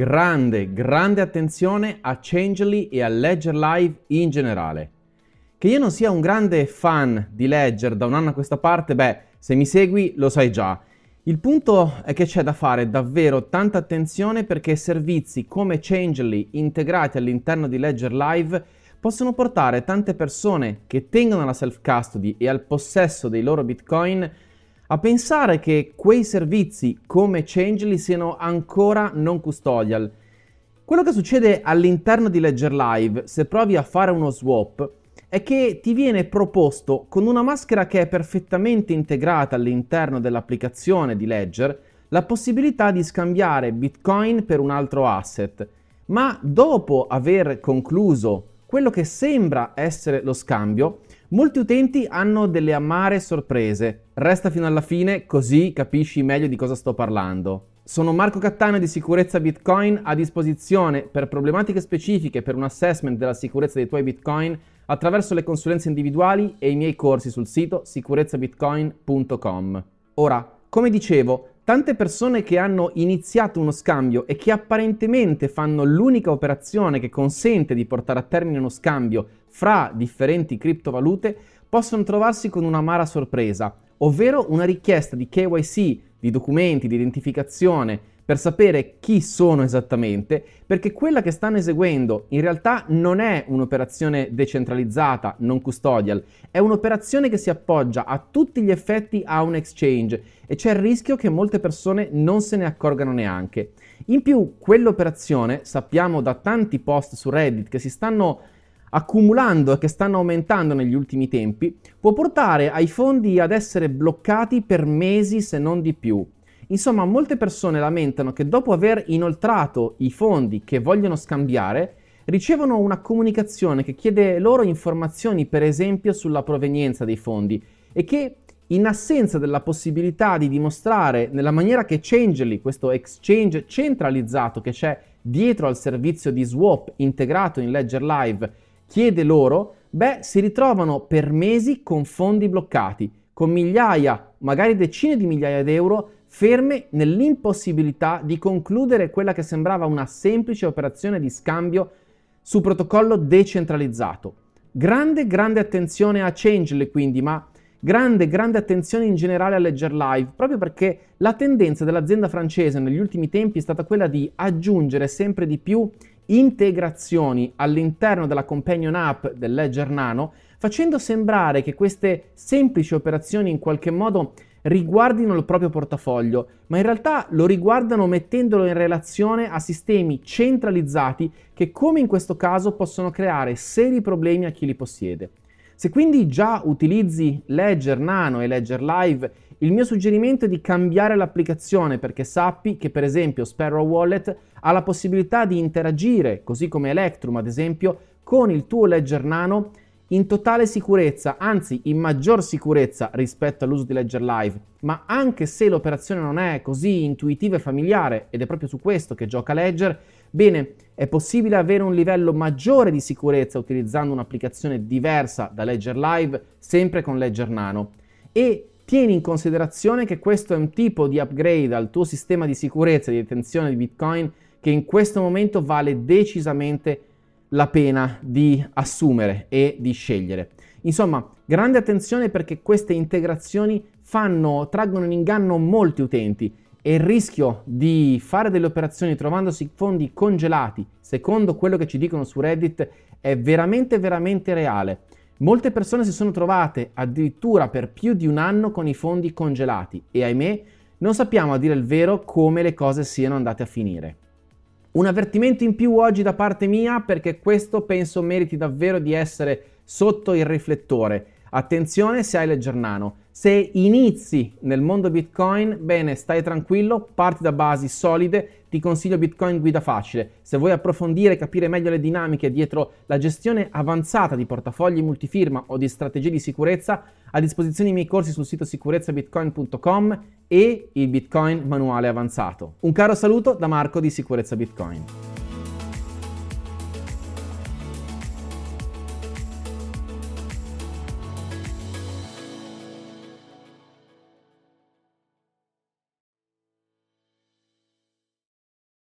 grande, grande attenzione a Changely e a Ledger Live in generale. Che io non sia un grande fan di Ledger da un anno a questa parte, beh, se mi segui lo sai già. Il punto è che c'è da fare davvero tanta attenzione perché servizi come Changely integrati all'interno di Ledger Live possono portare tante persone che tengono la self-custody e al possesso dei loro bitcoin a pensare che quei servizi come Changely siano ancora non custodial. Quello che succede all'interno di Ledger Live se provi a fare uno swap è che ti viene proposto con una maschera che è perfettamente integrata all'interno dell'applicazione di Ledger la possibilità di scambiare Bitcoin per un altro asset. Ma dopo aver concluso quello che sembra essere lo scambio, molti utenti hanno delle amare sorprese. Resta fino alla fine così capisci meglio di cosa sto parlando. Sono Marco Cattano di Sicurezza Bitcoin a disposizione per problematiche specifiche per un assessment della sicurezza dei tuoi Bitcoin attraverso le consulenze individuali e i miei corsi sul sito sicurezzabitcoin.com. Ora, come dicevo, tante persone che hanno iniziato uno scambio e che apparentemente fanno l'unica operazione che consente di portare a termine uno scambio fra differenti criptovalute possono trovarsi con un'amara sorpresa, ovvero una richiesta di KYC, di documenti, di identificazione, per sapere chi sono esattamente, perché quella che stanno eseguendo in realtà non è un'operazione decentralizzata, non custodial, è un'operazione che si appoggia a tutti gli effetti a un exchange e c'è il rischio che molte persone non se ne accorgano neanche. In più, quell'operazione, sappiamo da tanti post su Reddit che si stanno accumulando e che stanno aumentando negli ultimi tempi, può portare ai fondi ad essere bloccati per mesi se non di più. Insomma, molte persone lamentano che dopo aver inoltrato i fondi che vogliono scambiare, ricevono una comunicazione che chiede loro informazioni, per esempio, sulla provenienza dei fondi e che in assenza della possibilità di dimostrare nella maniera che Changely, questo exchange centralizzato che c'è dietro al servizio di swap integrato in Ledger Live, chiede loro, beh, si ritrovano per mesi con fondi bloccati, con migliaia, magari decine di migliaia di euro ferme nell'impossibilità di concludere quella che sembrava una semplice operazione di scambio su protocollo decentralizzato. Grande, grande attenzione a Changely quindi, ma grande, grande attenzione in generale a Ledger Live, proprio perché la tendenza dell'azienda francese negli ultimi tempi è stata quella di aggiungere sempre di più integrazioni all'interno della companion app del Ledger Nano, facendo sembrare che queste semplici operazioni in qualche modo riguardino il proprio portafoglio, ma in realtà lo riguardano mettendolo in relazione a sistemi centralizzati che, come in questo caso, possono creare seri problemi a chi li possiede. Se quindi già utilizzi Ledger Nano e Ledger Live, il mio suggerimento è di cambiare l'applicazione perché sappi che per esempio Sparrow Wallet ha la possibilità di interagire, così come Electrum ad esempio, con il tuo Ledger Nano in totale sicurezza, anzi in maggior sicurezza rispetto all'uso di Ledger Live, ma anche se l'operazione non è così intuitiva e familiare, ed è proprio su questo che gioca Ledger, bene, è possibile avere un livello maggiore di sicurezza utilizzando un'applicazione diversa da Ledger Live, sempre con Ledger Nano. E tieni in considerazione che questo è un tipo di upgrade al tuo sistema di sicurezza e di detenzione di Bitcoin che in questo momento vale decisamente la pena di assumere e di scegliere. Insomma, grande attenzione perché queste integrazioni fanno, traggono in inganno molti utenti e il rischio di fare delle operazioni trovandosi fondi congelati, secondo quello che ci dicono su Reddit, è veramente veramente reale. Molte persone si sono trovate addirittura per più di un anno con i fondi congelati e ahimè non sappiamo a dire il vero come le cose siano andate a finire. Un avvertimento in più oggi da parte mia perché questo penso meriti davvero di essere sotto il riflettore. Attenzione se hai Ledger Nano. Se inizi nel mondo Bitcoin, bene, stai tranquillo, parti da basi solide, ti consiglio Bitcoin Guida Facile. Se vuoi approfondire e capire meglio le dinamiche dietro la gestione avanzata di portafogli multifirma o di strategie di sicurezza, a disposizione i miei corsi sul sito sicurezzabitcoin.com e il Bitcoin manuale avanzato. Un caro saluto da Marco di Sicurezza Bitcoin.